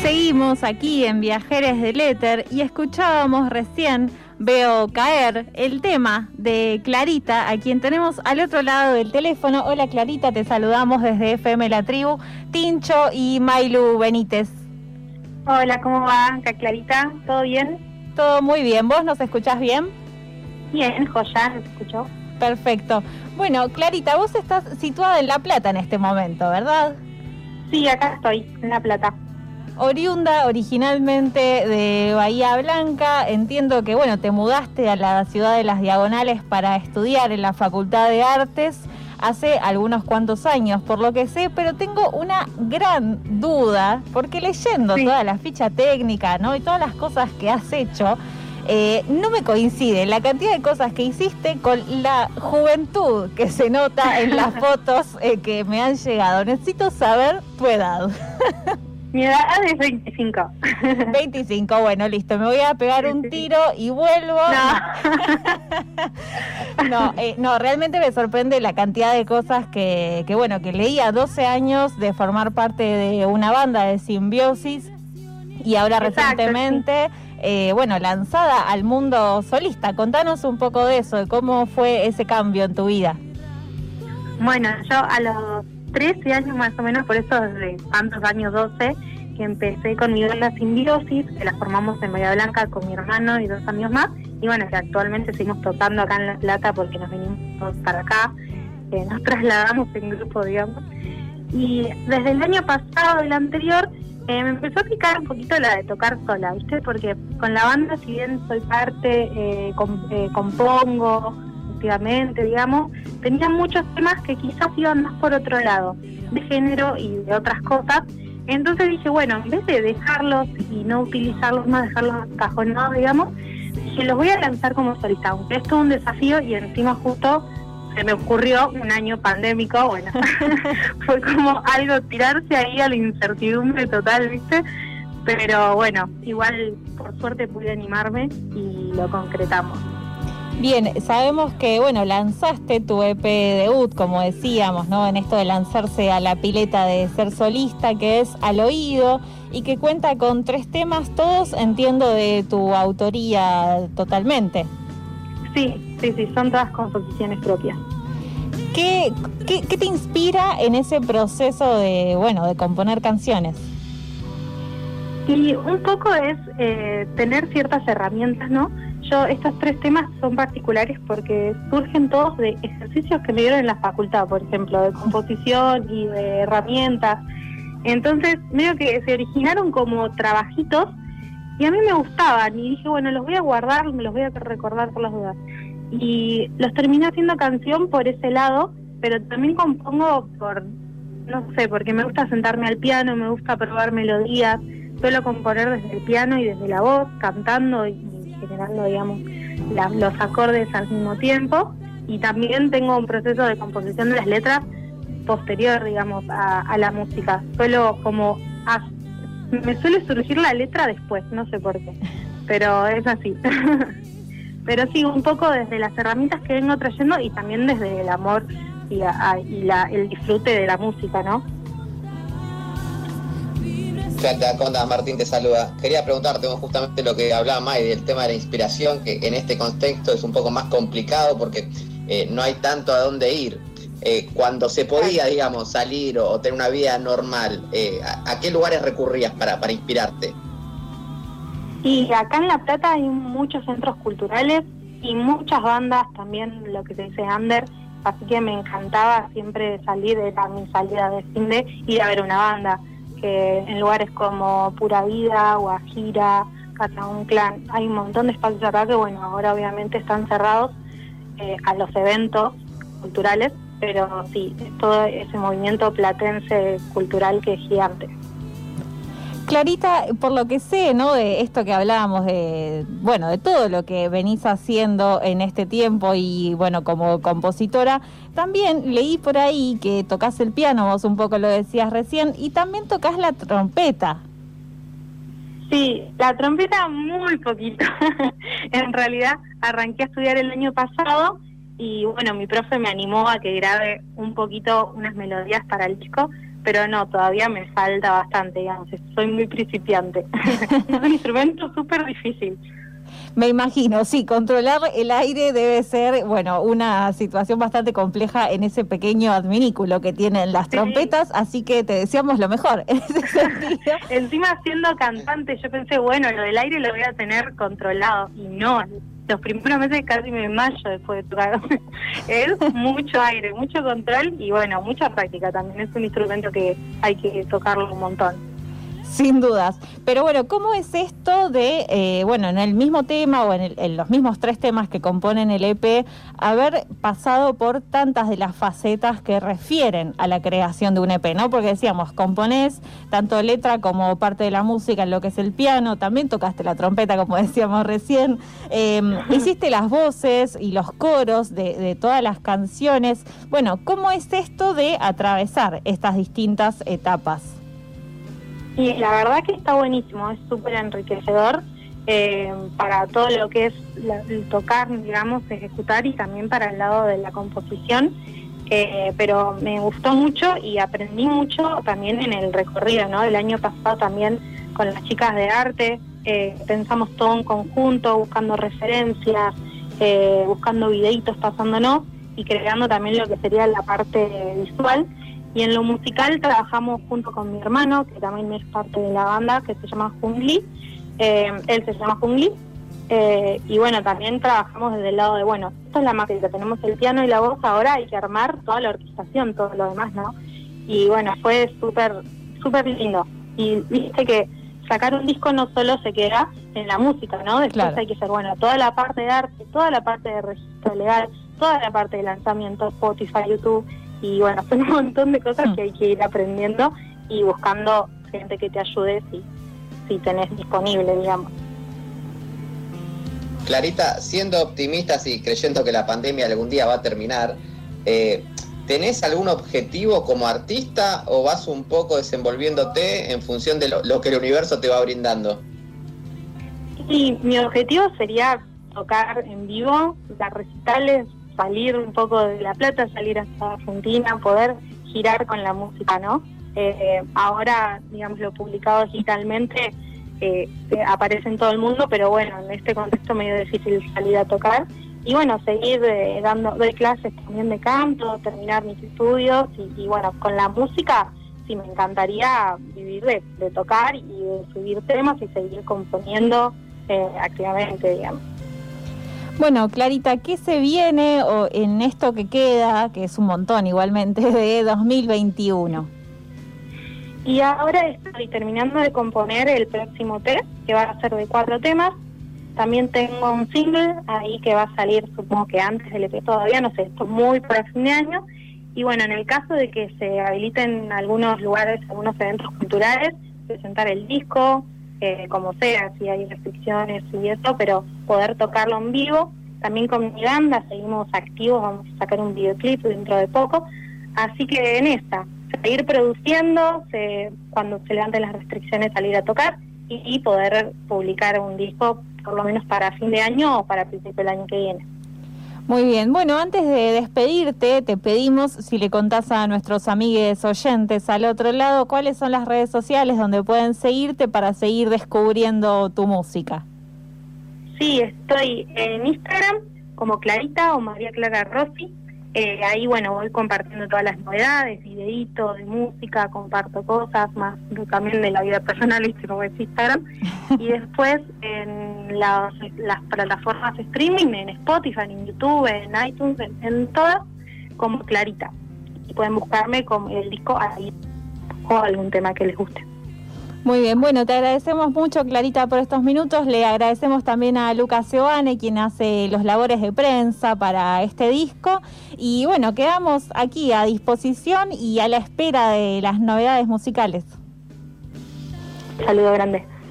seguimos aquí en Viajeres del Éter y escuchábamos recién Veo caer el tema de Clarita, a quien tenemos al otro lado del teléfono. Hola Clarita, te saludamos desde FM La Tribu, Tincho y Mailu Benítez. Hola, ¿cómo va? Acá Clarita, ¿todo bien? Todo muy bien, ¿vos nos escuchás bien? Bien, Joya, nos escuchó. Perfecto. Bueno, Clarita, vos estás situada en La Plata en este momento, ¿verdad? Sí, acá estoy, en La Plata oriunda originalmente de Bahía Blanca. Entiendo que, bueno, te mudaste a la ciudad de las Diagonales para estudiar en la Facultad de Artes hace algunos cuantos años, por lo que sé, pero tengo una gran duda, porque leyendo toda la ficha técnica, ¿no? Y todas las cosas que has hecho, eh, no me coincide la cantidad de cosas que hiciste con la juventud que se nota en las fotos eh, que me han llegado. Necesito saber tu edad. Mi edad es 25. 25, bueno, listo. Me voy a pegar un tiro y vuelvo. No, no, eh, no, realmente me sorprende la cantidad de cosas que, que, bueno, que leía 12 años de formar parte de una banda de simbiosis y ahora recientemente, eh, bueno, lanzada al mundo solista. Contanos un poco de eso, de cómo fue ese cambio en tu vida. Bueno, yo a los 13 años más o menos, por eso desde tantos años 12, que empecé con mi banda Simbiosis, que la formamos en Bahía Blanca con mi hermano y dos amigos más, y bueno, que actualmente seguimos tocando acá en La Plata porque nos venimos para acá, eh, nos trasladamos en grupo, digamos. Y desde el año pasado, el anterior, eh, me empezó a picar un poquito la de tocar sola, ¿viste? Porque con la banda, si bien soy parte, eh, compongo, digamos, tenía muchos temas que quizás iban más por otro lado, de género y de otras cosas. Entonces dije, bueno, en vez de dejarlos y no utilizarlos más, dejarlos cajonados, digamos, dije, los voy a lanzar como solista, aunque esto es un desafío y encima justo se me ocurrió un año pandémico, bueno, fue como algo tirarse ahí a la incertidumbre total, ¿viste? Pero bueno, igual por suerte pude animarme y lo concretamos. Bien, sabemos que, bueno, lanzaste tu EP debut, como decíamos, ¿no? En esto de lanzarse a la pileta de ser solista, que es Al Oído, y que cuenta con tres temas, todos entiendo de tu autoría totalmente. Sí, sí, sí, son todas composiciones propias. ¿Qué, qué, te inspira en ese proceso de, bueno, de componer canciones? Y un poco es eh, tener ciertas herramientas, ¿no? Estos tres temas son particulares porque surgen todos de ejercicios que me dieron en la facultad, por ejemplo, de composición y de herramientas. Entonces, medio que se originaron como trabajitos y a mí me gustaban y dije, bueno, los voy a guardar, me los voy a recordar por las dudas. Y los terminé haciendo canción por ese lado, pero también compongo por, no sé, porque me gusta sentarme al piano, me gusta probar melodías, suelo componer desde el piano y desde la voz, cantando y generando, digamos, los acordes al mismo tiempo. Y también tengo un proceso de composición de las letras posterior, digamos, a, la música. Suelo como... me suele surgir la letra después, no sé por qué, pero es así. pero sí, un poco desde las herramientas que vengo trayendo y también desde el amor y, y la, el disfrute de la música, ¿no? Conda, Martín te saluda. Quería preguntarte justamente lo que hablaba May del tema de la inspiración, que en este contexto es un poco más complicado porque eh, no hay tanto a dónde ir. Eh, cuando se podía, digamos, salir o, tener una vida normal, eh, ¿a, qué lugares recurrías para, para inspirarte? Y acá en La Plata hay muchos centros culturales y muchas bandas también, lo que se dice under, así que me encantaba siempre salir, de mi salida de cine, ir a ver una banda que en lugares como Pura Vida, Guajira, Clan, hay un montón de espacios acá que, bueno, ahora obviamente están cerrados eh, a los eventos culturales, pero sí, todo ese movimiento platense cultural que es gigante. Clarita, por lo que sé, ¿no? De esto que hablábamos, de, bueno, de todo lo que venís haciendo en este tiempo y, bueno, como compositora, también leí por ahí que tocas el piano, vos un poco lo decías recién, y también tocas la trompeta. Sí, la trompeta muy poquito. en realidad arranqué a estudiar el año pasado y bueno, mi profe me animó a que grabe un poquito unas melodías para el disco, pero no, todavía me falta bastante, digamos, soy muy principiante. es un instrumento súper difícil. Me imagino, sí, controlar el aire debe ser, bueno, una situación bastante compleja en ese pequeño adminículo que tienen las trompetas, así que te deseamos lo mejor en ese sentido. Encima siendo cantante, yo pensé, bueno, lo del aire lo voy a tener controlado, y no, los primeros meses casi me desmayo después de tocar. es mucho aire, mucho control y bueno, mucha práctica también. Es un instrumento que hay que tocarlo un montón. Sin dudas. Pero bueno, ¿cómo es esto de, eh, bueno, en el mismo tema o en, los mismos tres temas que componen el EP, haber pasado por tantas de las facetas que refieren a la creación de un EP, ¿no? Porque decíamos, componés tanto letra como parte de la música en lo que es el piano, también tocaste la trompeta, como decíamos recién, em, hiciste las voces y los coros de, de todas las canciones. Bueno, ¿cómo es esto de atravesar estas distintas etapas? Y la verdad que está buenísimo, es súper enriquecedor eh, para todo lo que es el tocar, digamos, ejecutar y también para el lado de la composición. Eh, pero me gustó mucho y aprendí mucho también en el recorrido, ¿no? El año pasado también con las chicas de arte, eh, pensamos todo en conjunto, buscando referencias, buscando videitos pasándonos y creando también lo que sería la parte visual. Y en lo musical trabajamos junto con mi hermano, que también es parte de la banda, que se llama Jungli. Eh, él se llama Jungli. Eh, y bueno, también trabajamos desde el lado de, bueno, esto es la máquina, tenemos el piano y la voz, ahora hay que armar toda la orquestación, todo lo demás, ¿no? Y bueno, fue súper, súper lindo. Y viste que sacar un disco no solo se queda en la música, ¿no? Después hay que hacer, bueno, toda la parte de arte, toda la parte de registro legal, toda la parte de lanzamiento, Spotify, YouTube y bueno, son un montón de cosas mm. que hay que ir aprendiendo y buscando gente que te ayude si, si tenés disponible, digamos. Clarita, siendo optimistas y creyendo que la pandemia algún día va a terminar, eh, ¿tenés algún objetivo como artista o vas un poco desenvolviéndote en función de lo, lo que el universo te va brindando? Sí, mi objetivo sería tocar en vivo, dar recitales, salir un poco de La Plata, salir hasta Argentina, poder girar con la música, ¿no? Eh, ahora, digamos, lo publicado digitalmente eh, aparece en todo el mundo, pero bueno, en este contexto medio difícil salir a tocar. Y bueno, seguir eh, dando doy clases también de canto, terminar mis estudios y, bueno, con la música sí me encantaría vivir de, de tocar y de subir temas y seguir componiendo activamente, digamos. Bueno, Clarita, ¿qué se viene o en esto que queda, que es un montón igualmente, de 2021? Y ahora estoy terminando de componer el próximo test, que va a ser de cuatro temas. También tengo un single ahí que va a salir, supongo que antes del EP todavía, no sé, esto muy para fin de año. Y bueno, en el caso de que se habiliten algunos lugares, algunos eventos culturales, presentar el disco, eh, como sea, si hay restricciones y eso, pero poder tocarlo en vivo. También con mi banda seguimos activos, vamos a sacar un videoclip dentro de poco. Así que en esta, seguir produciendo, cuando se levanten las restricciones salir a tocar y poder publicar un disco por lo menos para fin de año o para principio del año que viene. Muy bien, bueno, antes de despedirte, te pedimos si le contás a nuestros amigues oyentes al otro lado cuáles son las redes sociales donde pueden seguirte para seguir descubriendo tu música. Sí, estoy en Instagram como Clarita o María Clara Rossi. Eh, ahí, bueno, voy compartiendo todas las novedades, videitos de música, comparto cosas más también de la vida personal, ¿viste? como es Instagram. Y después en las, plataformas de streaming, en Spotify, en YouTube, en iTunes, en, todas, como Clarita. Y pueden buscarme con el disco ahí o algún tema que les guste. Muy bien, bueno, te agradecemos mucho, Clarita, por estos minutos. Le agradecemos también a Lucas Seoane, quien hace los labores de prensa para este disco. Y bueno, quedamos aquí a disposición y a la espera de las novedades musicales. Saludo grande.